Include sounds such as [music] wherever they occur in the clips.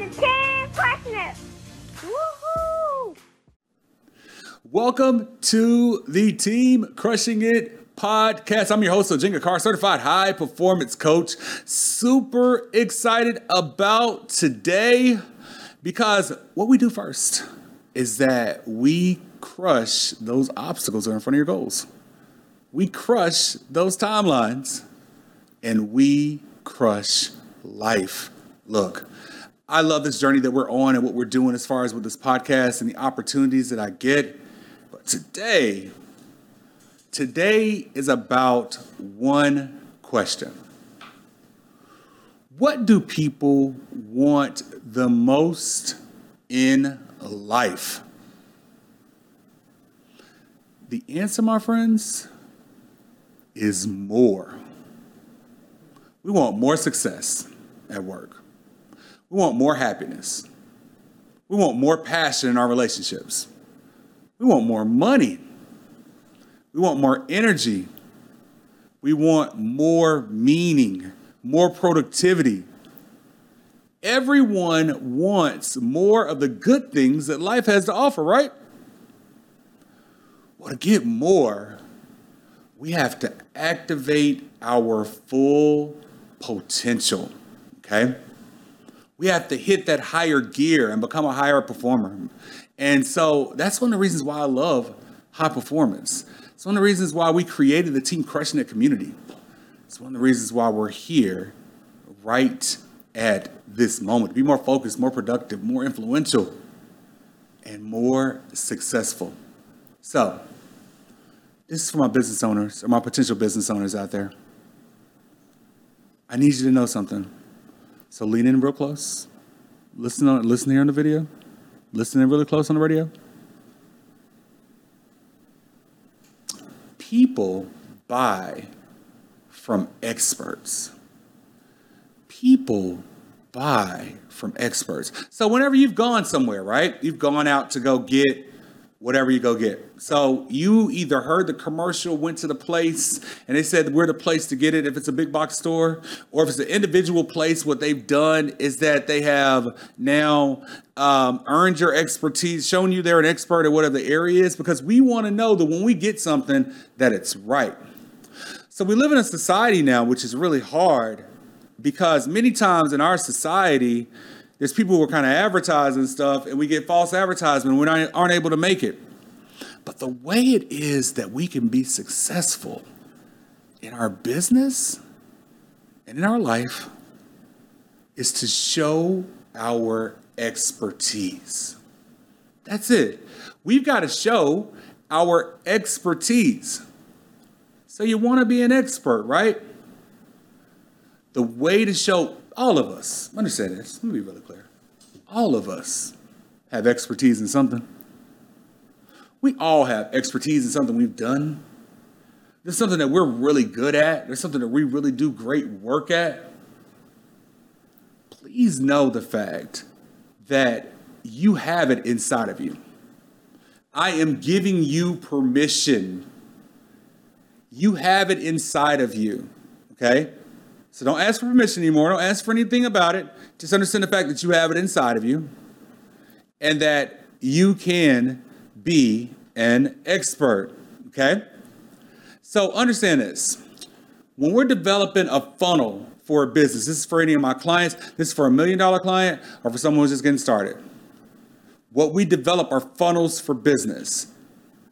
Welcome to Team Crushing Woohoo! Welcome to the Team Crushing It podcast. I'm your host, Ojinga Carr, certified high performance coach. Super excited about today because what we do first is that we crush those obstacles that are in front of your goals. We crush those timelines and we crush life. Look, I love this journey that we're on and what we're doing as far as with this podcast and the opportunities that I get. But today, today is about one question. What do people want the most in life? The answer, my friends, is more. We want more success at work. We want more happiness. We want more passion in our relationships. We want more money. We want more energy. We want more meaning, more productivity. Everyone wants more of the good things that life has to offer, right? Well, to get more, we have to activate our full potential, okay? We have to hit that higher gear and become a higher performer. And so that's one of the reasons why I love high performance. It's one of the reasons why we created the Team Crushing It community. It's one of the reasons why we're here right at this moment to be more focused, more productive, more influential, and more successful. So, this is for my business owners or my potential business owners out there. I need you to know something. So lean in real close. Listen on listen here on the video. Listen in really close on the radio. People buy from experts. People buy from experts. So whenever you've gone somewhere, right? You've gone out to go get whatever you go get. So you either heard the commercial, went to the place, and they said we're the place to get it if it's a big box store, or if it's an individual place. What they've done is that they have now um, earned your expertise, shown you they're an expert at whatever the area is, because we want to know that when we get something that it's right. So we live in a society now which is really hard because many times in our society there's people who are kind of advertising stuff and we get false advertisement we aren't, aren't able to make it. But the way it is that we can be successful in our business and in our life is to show our expertise. That's it. We've got to show our expertise. So you want to be an expert, right? The way to show all of us, understand this, let me be really clear. All of us have expertise in something. We all have expertise in something we've done. There's something that we're really good at. There's something that we really do great work at. Please know the fact that you have it inside of you. I am giving you permission. You have it inside of you, okay? So don't ask for permission anymore. Don't ask for anything about it. Just understand the fact that you have it inside of you and that you can be an expert. Okay? So understand this. When we're developing a funnel for a business, this is for any of my clients, this is for a million dollar client or for someone who's just getting started. What we develop are funnels for business.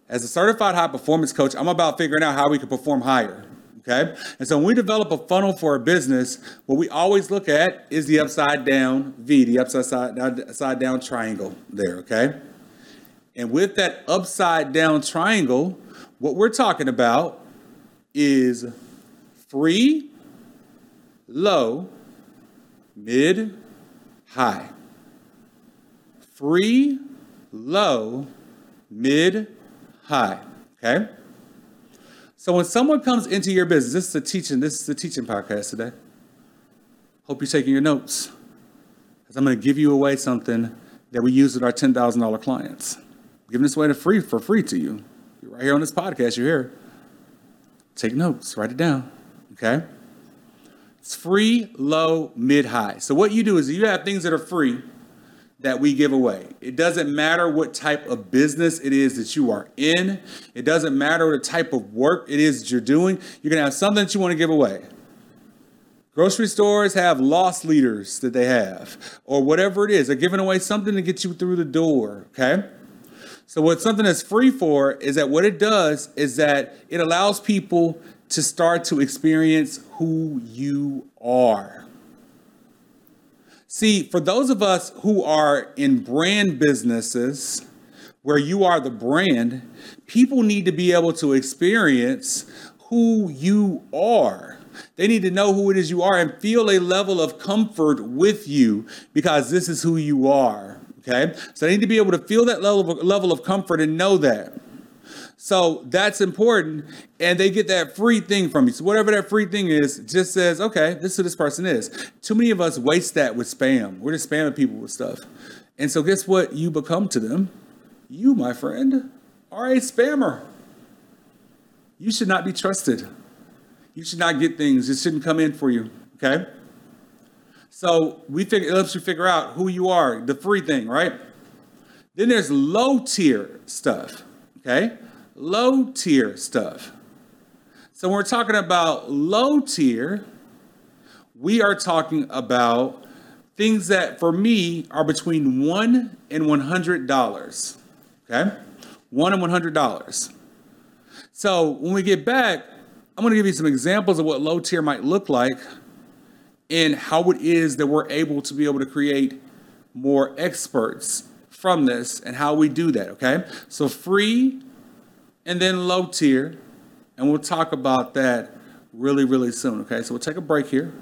As a certified high performance coach, I'm about figuring out how we can perform higher. Okay? And so when we develop a funnel for a business, what we always look at is the upside down V, the upside upside down triangle there, okay? And with that upside down triangle, what we're talking about is free, low, mid, high. Free, low, mid, high. Okay? So when someone comes into your business, this is a teaching, this is a teaching podcast today. Hope you're taking your notes. Because I'm going to give you away something that we use with our $10,000 clients. I'm giving this away to free for free to you. You're right here on this podcast, you're here. Take notes, write it down. Okay? It's free, low, mid, high. So what you do is you have things that are free that we give away. It doesn't matter what type of business it is that you are in. It doesn't matter the type of work it is that you're doing. You're going to have something that you want to give away. Grocery stores have loss leaders that they have, or whatever it is. They're giving away something to get you through the door, okay? So, what something that's free for is that what it does is that it allows people to start to experience who you are. See, for those of us who are in brand businesses where you are the brand, people need to be able to experience who you are. They need to know who it is you are and feel a level of comfort with you because this is who you are. Okay? So they need to be able to feel that level of, level of comfort and know that. So that's important. And they get that free thing from you. So whatever that free thing is, just says, okay, this is who this person is. Too many of us waste that with spam. We're just spamming people with stuff. And so guess what you become to them? You, my friend, are a spammer. You should not be trusted. You should not get things. It shouldn't come in for you. Okay? So we figure it helps you figure out who you are, the free thing, right? Then there's low tier stuff. Okay? Low tier stuff. So when we're talking about low tier, we are talking about things that for me are between one and one hundred dollars. Okay, one and one hundred dollars. So when we get back, I'm going to give you some examples of what low tier might look like and how it is that we're able to be able to create more experts from this and how we do that. Okay, so free and then low tier. And we'll talk about that really, really soon. Okay, so we'll take a break here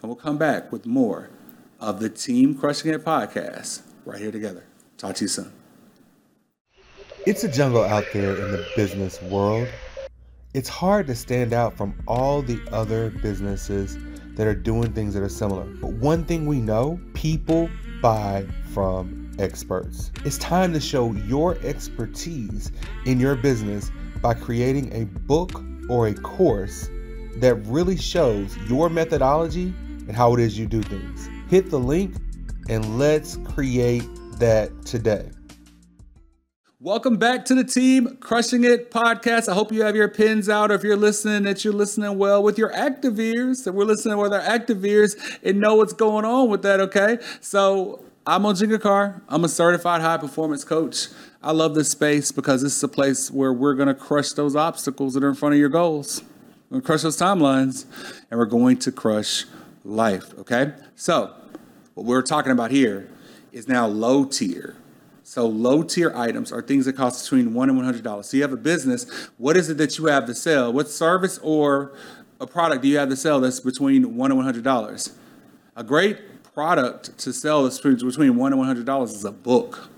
and we'll come back with more of the Team Crushing It podcast right here together. Talk to you soon. It's a jungle out there in the business world. It's hard to stand out from all the other businesses that are doing things that are similar. But one thing we know people buy from experts. It's time to show your expertise in your business by creating a book or a course that really shows your methodology and how it is you do things. Hit the link and let's create that today. Welcome back to the team Crushing It podcast. I hope you have your pins out, or if you're listening, that you're listening well with your active ears, that we're listening with our active ears and know what's going on with that, okay? So I'm Ojinga Carr. I'm a certified high performance coach. I love this space because this is a place where we're going to crush those obstacles that are in front of your goals. We're going to crush those timelines and we're going to crush life. Okay? So, what we're talking about here is now low tier. So, low tier items are things that cost between one and one hundred dollars. So, you have a business. What is it that you have to sell? What service or a product do you have to sell that's between one and one hundred dollars? A great product to sell that's between one and one hundred dollars is a book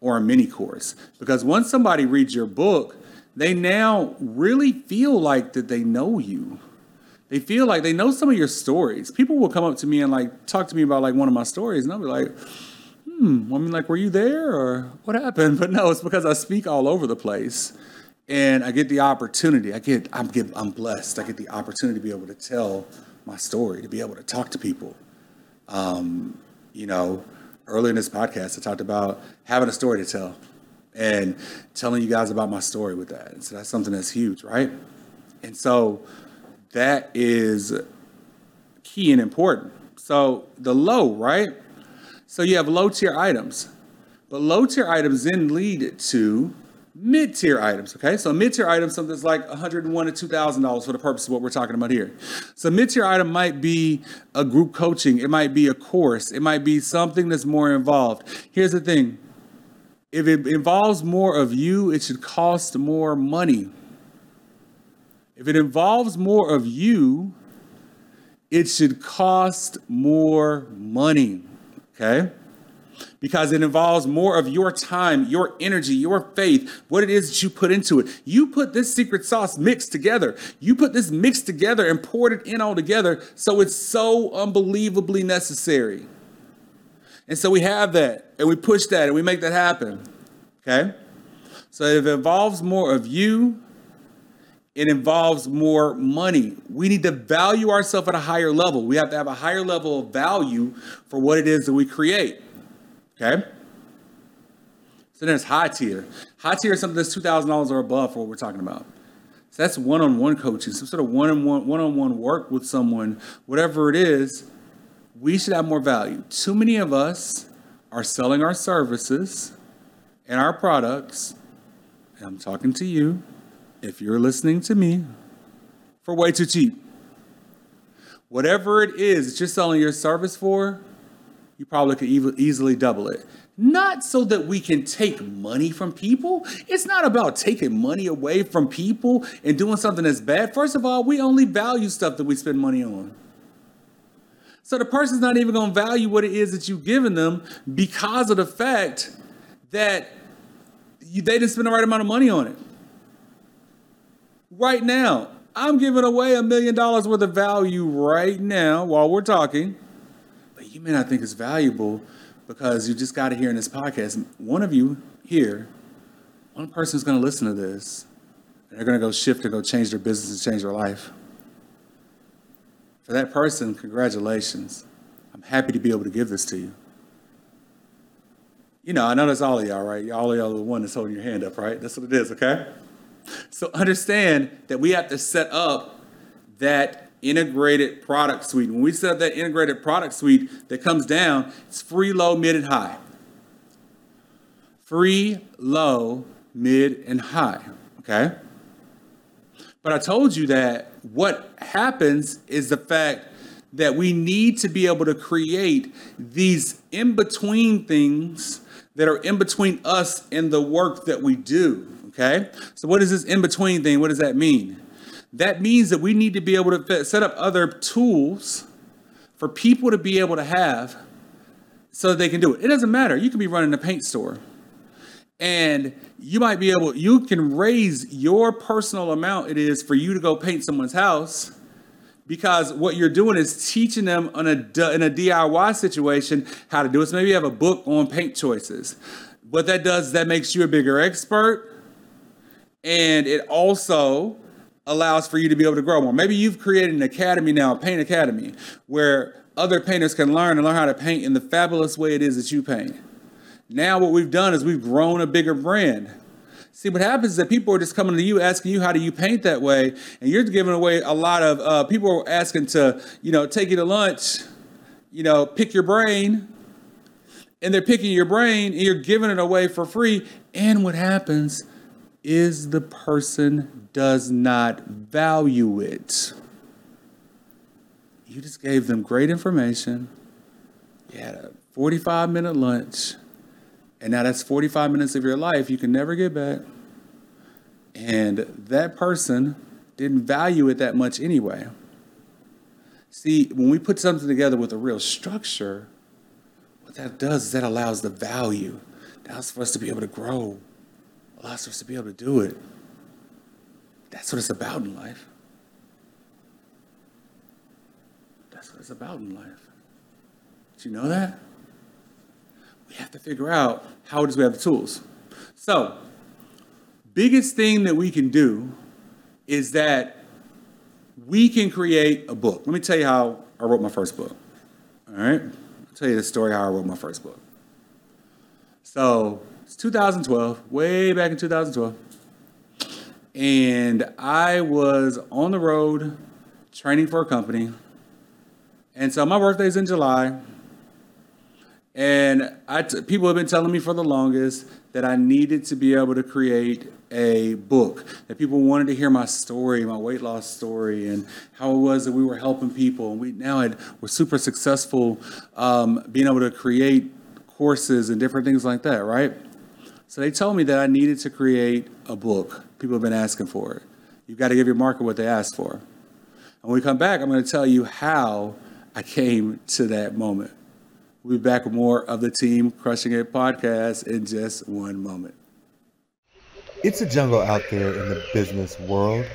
or a mini course. Because once somebody reads your book, they now really feel like that they know you. They feel like they know some of your stories. People will come up to me and like talk to me about like one of my stories, and I'll be like, hmm, I mean, like, were you there or what happened? [laughs] But no, it's because I speak all over the place. And I get the opportunity. I get, I'm, get, I'm blessed. I get the opportunity to be able to tell my story, to be able to talk to people. Um, you know, earlier in this podcast, I talked about having a story to tell and telling you guys about my story with that. And so that's something that's huge, right? And so that is key and important. So the low, right? So you have low tier items, but low tier items then lead to mid-tier items okay? So mid-tier item something that's like 101 to $2000 for the purpose of what we're talking about here. So mid-tier item might be a group coaching it might be a course it might be something that's more involved. Here's the thing if it involves more of you it should cost more money. If it involves more of you it should cost more money okay because it involves more of your time, your energy, your faith, what it is that you put into it. You put this secret sauce mixed together. You put this mixed together and poured it in all together. So it's so unbelievably necessary. And so we have that and we push that and we make that happen. Okay? So it involves more of you, it involves more money. We need to value ourselves at a higher level. We have to have a higher level of value for what it is that we create. Okay? So then it's high tier. High tier is something that's $2,000 or above for what we're talking about. So that's one-on-one coaching, some sort of one-on-one one-on-one work with someone, whatever it is, we should have more value. Too many of us are selling our services and our products, and I'm talking to you if you're listening to me, for way too cheap. Whatever it is that you're selling your service for, you probably could easily double it. Not so that we can take money from people. It's not about taking money away from people and doing something that's bad. First of all, we only value stuff that we spend money on. So the person's not even going to value what it is that you've given them because of the fact that they didn't spend the right amount of money on it right now. I'm giving away a million dollars worth of value right now while we're talking. But you may not think it's valuable because you just got to hear in this podcast. One of you here, one person is going to listen to this and they're going to go shift and go change their business and change their life. For that person, congratulations. I'm happy to be able to give this to you. You know, I know that's all of y'all, right? All of y'all are the one that's holding your hand up, right? That's what it is, okay? So understand that we have to set up that integrated product suite. When we set up that integrated product suite that comes down, it's free, low, mid, and high. Free, low, mid, and high. Okay? But I told you that what happens is the fact that we need to be able to create these in between things that are in between us and the work that we do. Okay? So, what is this in between thing? What does that mean? That means that we need to be able to set up other tools for people to be able to have so they can do it. It doesn't matter. You can be running a paint store and you might be able, you can raise your personal amount it is for you to go paint someone's house because what you're doing is teaching them on a, in a DIY situation how to do it. So maybe you have a book on paint choices. What that does is that makes you a bigger expert and it also allows for you to be able to grow more. Maybe you've created an academy now, a paint academy, where other painters can learn and learn how to paint in the fabulous way it is that you paint. Now, what we've done is we've grown a bigger brand. See, what happens is that people are just coming to you asking you, how do you paint that way? And you're giving away a lot of, uh, people are asking to, you know, take you to lunch, you know, pick your brain. And they're picking your brain and you're giving it away for free. And what happens is the person does not value it. You just gave them great information. You had a 45 minute lunch, and now that's 45 minutes of your life you can never get back. And that person didn't value it that much anyway. See, when we put something together with a real structure, what that does is that allows the value. That's for us to be able to grow allows us to be able to do it. That's what it's about in life. That's what it's about in life. Do you know that? We have to figure out how it is we have the tools. So, biggest thing that we can do is that we can create a book. Let me tell you how I wrote my first book. All right? I'll tell you the story how I wrote my first book. So, it's 2012, way back in 2012. And I was on the road training for a company. And so my birthday's in July. And I t- people have been telling me for the longest that I needed to be able to create a book, that people wanted to hear my story, my weight loss story, and how it was that we were helping people. And we now had, were super successful um, being able to create courses and different things like that, right? So they told me that I needed to create a book. People have been asking for it. You've got to give your market what they asked for. And when we come back, I'm going to tell you how I came to that moment. We'll be back with more of the Team Crushing It podcast in just one moment. It's a jungle out there in the business world.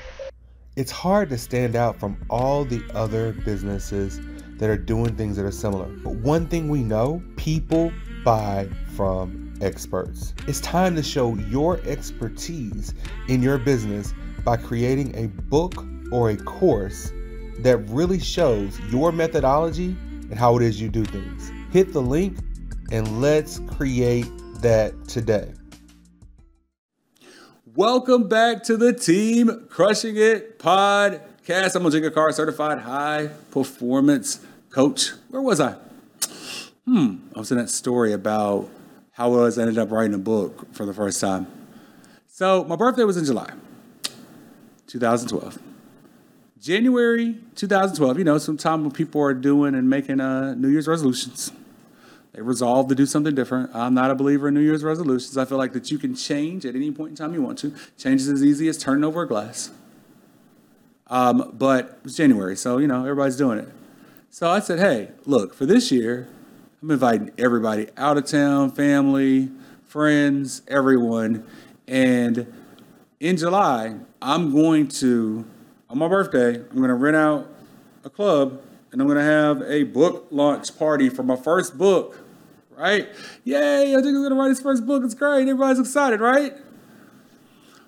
It's hard to stand out from all the other businesses that are doing things that are similar. But one thing we know people buy from experts. It's time to show your expertise in your business by creating a book or a course that really shows your methodology and how it is you do things. Hit the link and let's create that today. Welcome back to the Team Crushing It podcast. I'm Ojinga Carr certified high performance coach. Where was I? Hmm, I was in that story about how I was ended up writing a book for the first time. So my birthday was in July 2012. January 2012, you know, some time when people are doing and making uh, New Year's resolutions. They resolve to do something different. I'm not a believer in New Year's resolutions. I feel like that you can change at any point in time you want to. Change is as easy as turning over a glass. Um, but it's January, so you know everybody's doing it. So I said, hey, look, for this year, I'm inviting everybody out of town, family, friends, everyone. And in July, I'm going to on my birthday, I'm going to rent out a club and I'm going to have a book launch party for my first book, right? Yay, I think I'm going to write his first book. It's great. Everybody's excited, right?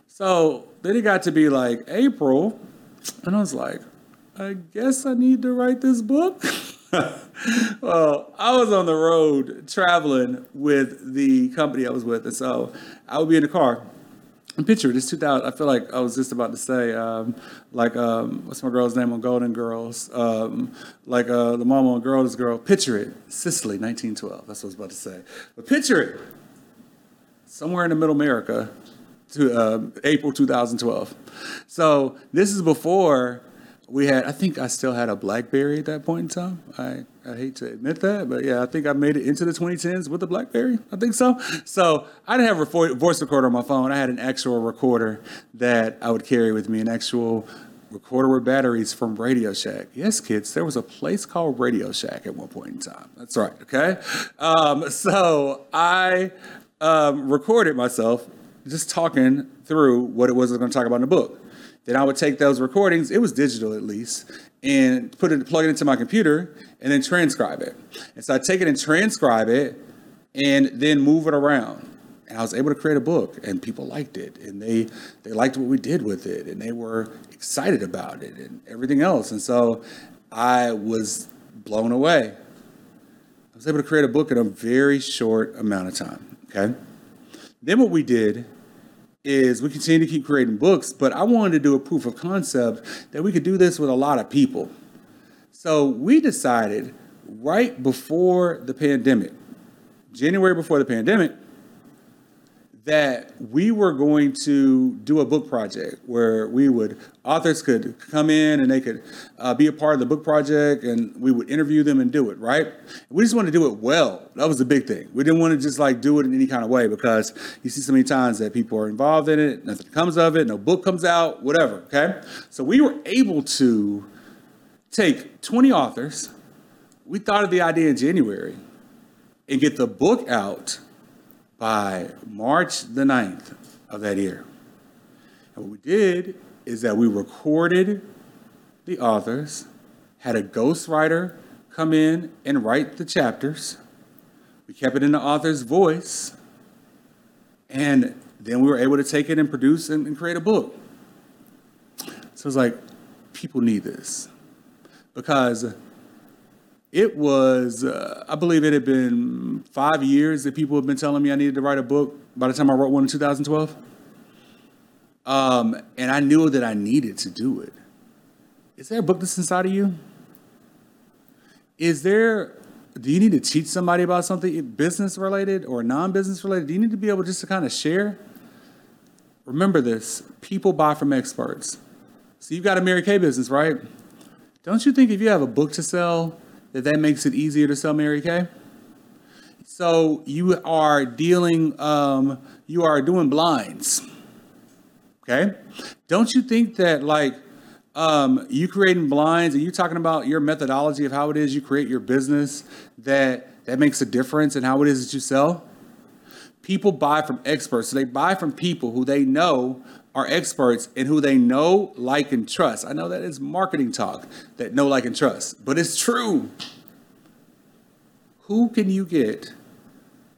So then it got to be like April, and I was like, I guess I need to write this book. [laughs] well, I was on the road traveling with the company I was with, and so I would be in the car and picture it. It's 2000. I feel like I was just about to say, um, like, um, what's my girl's name on Golden Girls? Um, like uh, the mama on Girls Girl. Picture it. Sicily, 1912. That's what I was about to say. But picture it. Somewhere in the middle America, to uh, April 2012. So this is before we had, I think I still had a Blackberry at that point in time. I, I hate to admit that, but yeah, I think I made it into the 2010s with a Blackberry. I think so. So I didn't have a voice recorder on my phone. I had an actual recorder that I would carry with me, an actual recorder with batteries from Radio Shack. Yes, kids, there was a place called Radio Shack at one point in time. That's right, okay? Um, so I um, recorded myself just talking through what it was I was going to talk about in the book. Then I would take those recordings, it was digital at least, and put it, plug it into my computer, and then transcribe it. And so I take it and transcribe it, and then move it around. And I was able to create a book, and people liked it, and they they liked what we did with it, and they were excited about it, and everything else. And so I was blown away. I was able to create a book in a very short amount of time. Okay. Then what we did is we continue to keep creating books, but I wanted to do a proof of concept that we could do this with a lot of people. So we decided right before the pandemic, January before the pandemic, that we were going to do a book project where we would authors could come in and they could uh, be a part of the book project and we would interview them and do it right? We just wanted to do it well. That was the big thing. We didn't want to just like do it in any kind of way because you see so many times that people are involved in it nothing comes of it no book comes out whatever okay? So we were able to take 20 authors. We thought of the idea in january and get the book out by March the 9th of that year. And what we did is that we recorded the authors, had a ghostwriter come in and write the chapters. We kept it in the author's voice. And then we were able to take it and produce and, and create a book. So it's like, people need this. Because it was, uh, I believe it had been five years that people have been telling me I needed to write a book by the time I wrote one in 2012. Um, and I knew that I needed to do it. Is there a book that's inside of you? Is there, do you need to teach somebody about something business related or non business related? Do you need to be able just to kind of share? Remember this people buy from experts. So you've got a Mary Kay business, right? Don't you think if you have a book to sell, that that makes it easier to sell Mary Kay. So you are dealing, um, you are doing blinds. Okay, don't you think that like um, you creating blinds and you talking about your methodology of how it is you create your business that that makes a difference in how it is that you sell? People buy from experts. So they buy from people who they know are experts and who they know, like, and trust. I know that is marketing talk, that know, like, and trust, but it's true. Who can you get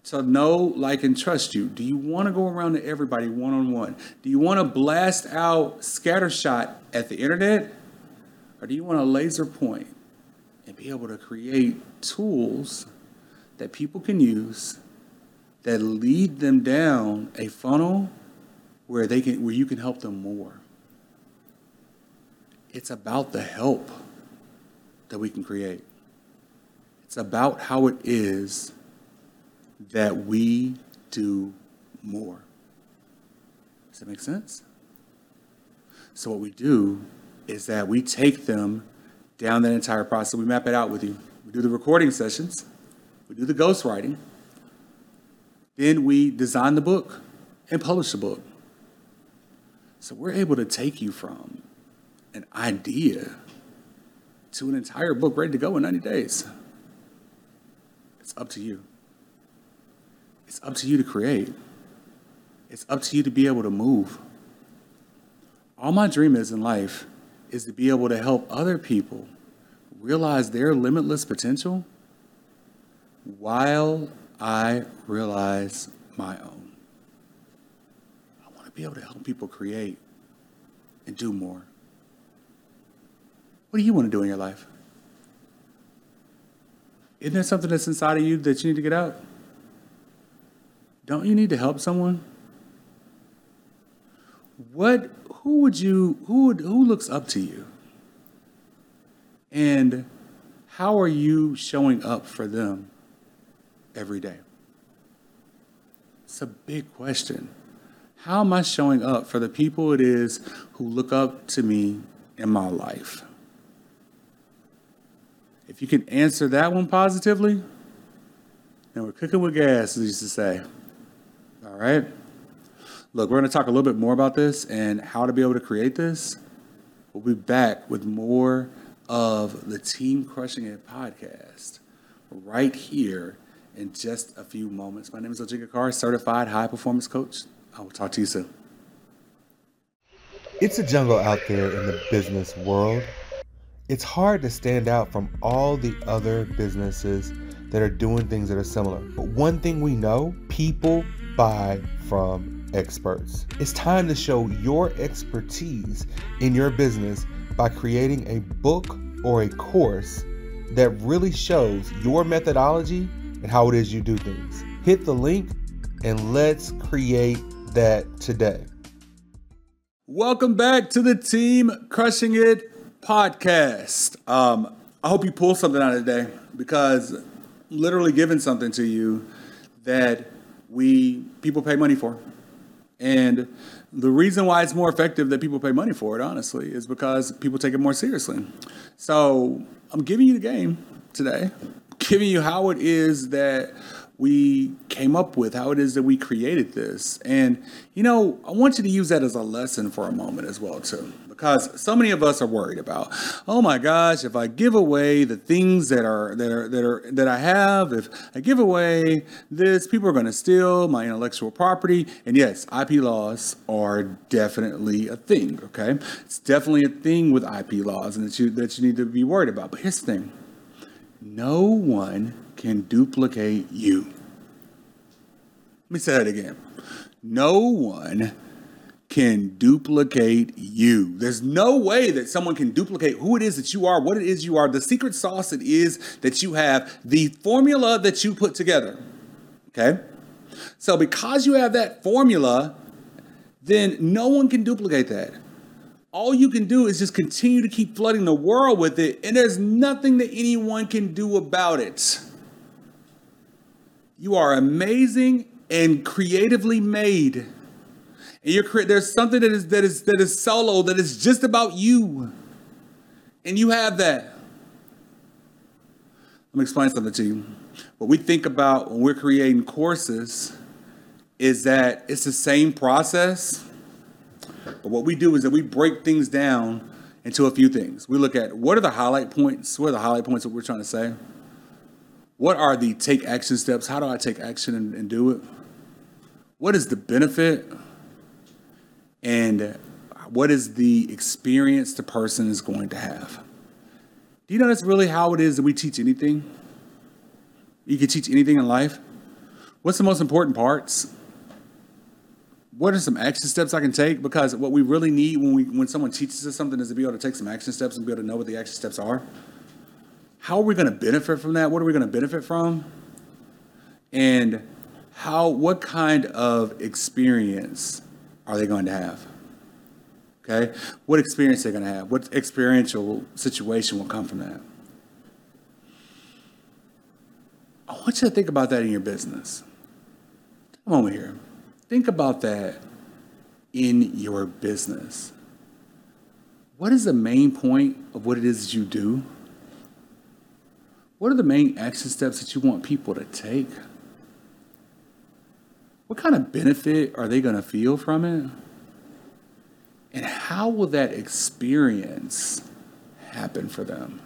to know, like, and trust you? Do you want to go around to everybody one on one? Do you want to blast out scattershot at the internet? Or do you want to laser point and be able to create tools that people can use that lead them down a funnel where they can where you can help them more? It's about the help that we can create. It's about how it is that we do more. Does that make sense? So, what we do is that we take them down that entire process. We map it out with you. We do the recording sessions, we do the ghostwriting, then we design the book and publish the book. So, we're able to take you from an idea to an entire book ready to go in 90 days. It's up to you. It's up to you to create. It's up to you to be able to move. All my dream is in life is to be able to help other people realize their limitless potential while I realize my own. Be able to help people create and do more. What do you want to do in your life? Isn't there something that's inside of you that you need to get out? Don't you need to help someone? What who would you who would who looks up to you? And how are you showing up for them every day? It's a big question. How am I showing up for the people it is who look up to me in my life? If you can answer that one positively, then we're cooking with gas, as used to say. All right? Look, we're going to talk a little bit more about this and how to be able to create this. We'll be back with more of the Team Crushing It podcast right here in just a few moments. My name is Ojinga Carr, certified high performance coach. I will talk to you soon. It's a jungle out there in the business world. It's hard to stand out from all the other businesses that are doing things that are similar. But one thing we know people buy from experts. It's time to show your expertise in your business by creating a book or a course that really shows your methodology and how it is you do things. Hit the link and let's create that today. Welcome back to the Team Crushing It podcast. Um, I hope you pull something out of today because literally giving something to you that we people pay money for. And the reason why it's more effective that people pay money for it, honestly, is because people take it more seriously. So I'm giving you the game today, giving you how it is that we came up with, how it is that we created this. And, you know, I want you to use that as a lesson for a moment as well, too because so many of us are worried about oh my gosh if i give away the things that are that are that are that i have if i give away this people are going to steal my intellectual property. And yes ip laws are definitely a thing okay? It's definitely a thing with ip laws and that you that you need to be worried about. But here's the thing. No one can duplicate you let me say that again no one can duplicate you. There's no way that someone can duplicate who it is that you are, what it is you are, the secret sauce it is that you have, the formula that you put together. Okay? So, because you have that formula, then no one can duplicate that. All you can do is just continue to keep flooding the world with it, and there's nothing that anyone can do about it. You are amazing and creatively made. And you're there's something that is that is that is solo that is just about you. And you have that. Let me explain something to you. What we think about when we're creating courses is that it's the same process but what we do is that we break things down into a few things. We look at what are the highlight points what are the highlight points that we're trying to say what are the take action steps how do i take action and, and do it what is the benefit and what is the experience the person is going to have. Do you know that's really how it is that we teach anything? You can teach anything in life. What's the most important parts? What are some action steps I can take? Because what we really need when we when someone teaches us something is to be able to take some action steps and be able to know what the action steps are. How are we going to benefit from that? What are we going to benefit from? And how what kind of experience are they going to have? Okay? What experience they're going to have? What experiential situation will come from that? I want you to think about that in your business. Come over here. Think about that in your business. What is the main point of what it is you do? What are the main action steps that you want people to take? What kind of benefit are they going to feel from it? And how will that experience happen for them?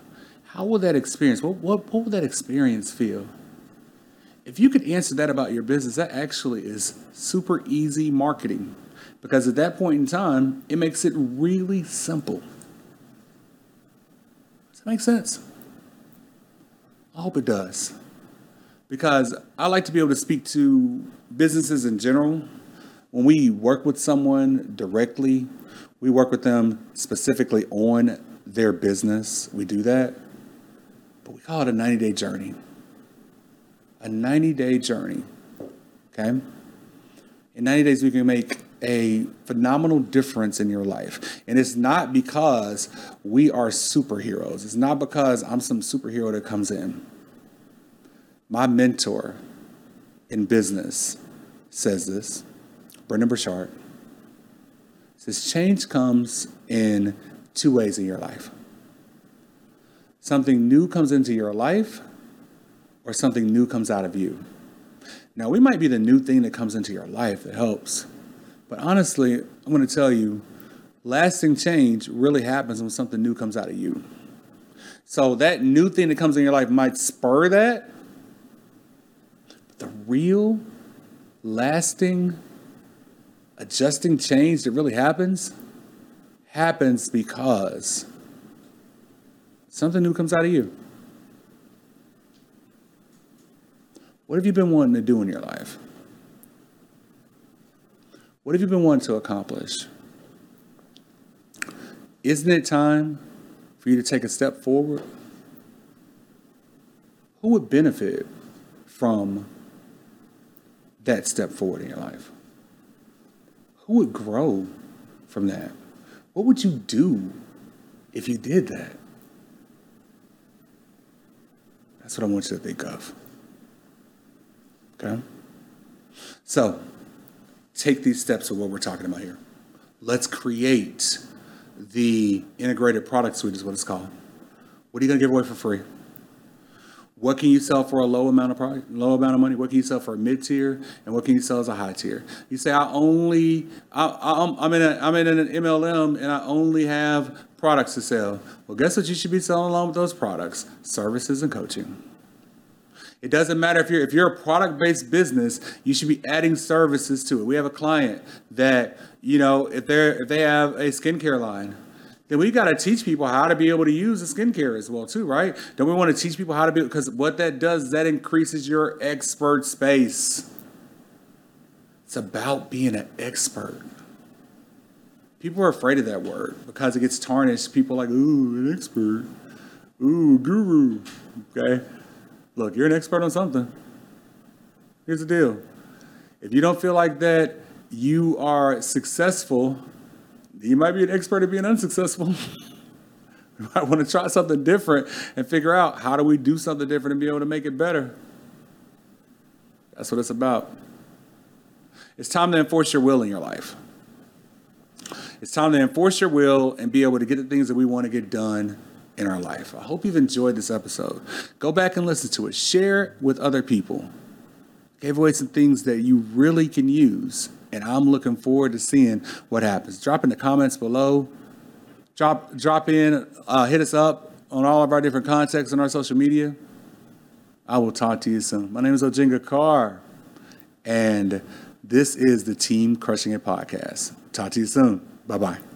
How will that experience, what, what, what will that experience feel? If you could answer that about your business, that actually is super easy marketing. Because at that point in time, it makes it really simple. Does that make sense? I hope it does. Because I like to be able to speak to businesses in general. When we work with someone directly, we work with them specifically on their business. We do that. But we call it a 90 day journey. A 90 day journey. Okay? In 90 days, we can make a phenomenal difference in your life. And it's not because we are superheroes, it's not because I'm some superhero that comes in. My mentor in business says this, Brendon Burchard says change comes in two ways in your life. Something new comes into your life, or something new comes out of you. Now, we might be the new thing that comes into your life that helps, but honestly, I'm going to tell you, lasting change really happens when something new comes out of you. So, that new thing that comes in your life might spur that, the real, lasting, adjusting change that really happens happens because something new comes out of you. What have you been wanting to do in your life? What have you been wanting to accomplish? Isn't it time for you to take a step forward? Who would benefit from that step forward in your life? Who would grow from that? What would you do if you did that? That's what I want you to think of. Okay? So, take these steps of what we're talking about here. Let's create the integrated product suite, is what it's called. What are you going to give away for free? What can you sell for a low amount of price, low amount of money? What can you sell for a mid tier, and what can you sell as a high tier? You say I only I, am in a, I'm in an MLM and I only have products to sell. Well, guess what you should be selling along with those products? Services and coaching. It doesn't matter if you're if you're a product based business, you should be adding services to it. We have a client that you know if they're if they have a skincare line then we've got to teach people how to be able to use the skincare as well too right? Don't we want to teach people how to be because what that does that increases your expert space. It's about being an expert. People are afraid of that word because it gets tarnished. People like ooh an expert. Ooh guru. Okay? Look you're an expert on something. Here's the deal. If you don't feel like that you are successful you might be an expert at being unsuccessful. [laughs] you might want to try something different and figure out how do we do something different and be able to make it better. That's what it's about. It's time to enforce your will in your life. It's time to enforce your will and be able to get the things that we want to get done in our life. I hope you've enjoyed this episode. Go back and listen to it. Share it with other people. Gave away some things that you really can use and I'm looking forward to seeing what happens. Drop in the comments below. Drop drop in, uh, hit us up on all of our different contacts on our social media. I will talk to you soon. My name is Ojinga Carr, and this is the Team Crushing It podcast. Talk to you soon. Bye bye.